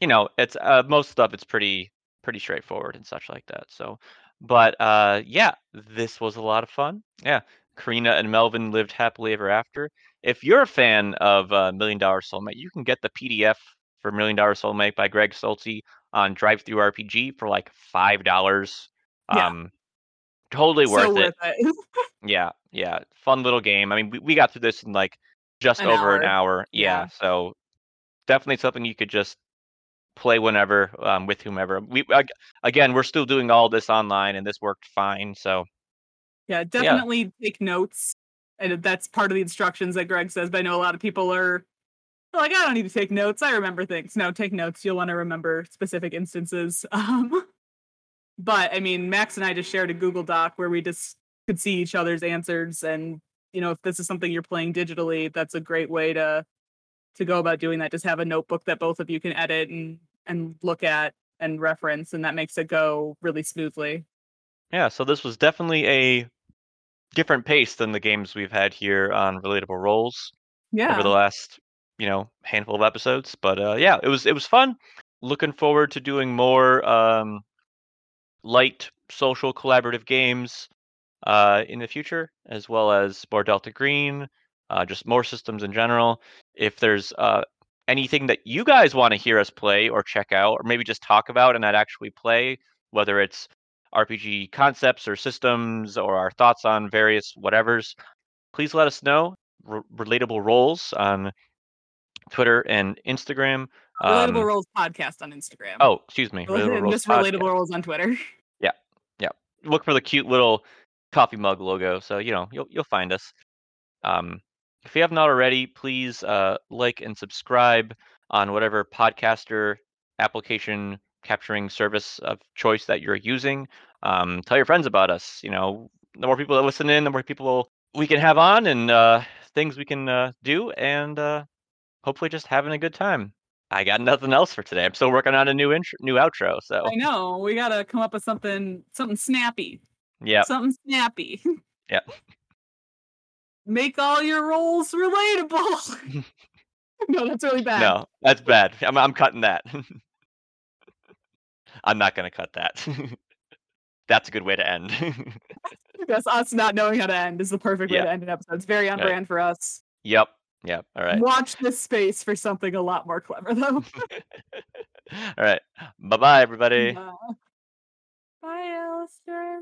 you know, it's uh, most stuff it's pretty pretty straightforward and such like that. So, but uh, yeah, this was a lot of fun. Yeah, Carina and Melvin lived happily ever after. If you're a fan of uh, Million Dollar Soulmate, you can get the PDF for Million Dollar Soulmate by Greg Stolze on DriveThruRPG for like five dollars.
Yeah.
Um, totally worth,
so
it.
worth it.
Yeah, yeah, fun little game. I mean, we, we got through this in like just
An
over an
hour.
hour. Yeah,
Yeah.
so definitely something you could just play whenever um, with whomever. We ag- again, we're still doing all this online, and this worked fine. So
Yeah, definitely take notes. And that's part of the instructions that Greg says. But I know a lot of people are like, I don't need to take notes. I remember things. No, take notes. You'll want to remember specific instances. Um, but I mean, Max and I just shared a Google Doc where we just could see each other's answers. And you know, if this is something you're playing digitally, that's a great way to to go about doing that. Just have a notebook that both of you can edit and and look at and reference, and that makes it go really smoothly.
yeah, so this was definitely a different pace than the games we've had here on Relatable Rolls.
Yeah.
over the last you know handful of episodes but uh yeah it was it was fun looking forward to doing more um light social collaborative games uh in the future as well as more delta green uh just more systems in general if there's uh anything that you guys want to hear us play or check out or maybe just talk about and not actually play whether it's rpg concepts or systems or our thoughts on various whatevers please let us know R- Relatable Rolls on Twitter and Instagram.
Relatable
Um,
Rolls podcast on Instagram.
oh, excuse me. Relatable
and
Rolls
just
Podcast.
rolls on Twitter. Yeah, yeah.
Look for the cute little coffee mug logo, so you know you'll you'll find us. Um, if you have not already, please uh, like and subscribe on whatever podcaster application capturing service of choice that you're using. Um, tell your friends about us. You know, the more people that listen in, the more people we can have on, and uh, things we can uh, do, and uh, hopefully just having a good time. I got nothing else for today. I'm still working on a new intro, new outro. So
I know we gotta come up with something, something snappy,
yeah,
something snappy.
Yeah.
Make all your roles relatable. no, that's really bad.
no, that's bad. I'm I'm cutting that. I'm not gonna cut that. that's a good way to end.
That's us not knowing how to end is the perfect way
Yeah.
to end an episode. It's very on
Right.
brand for us.
yep. Yep. All right.
Watch this space for something a lot more clever, though.
All right. Bye bye, everybody.
Uh, bye, Alistair.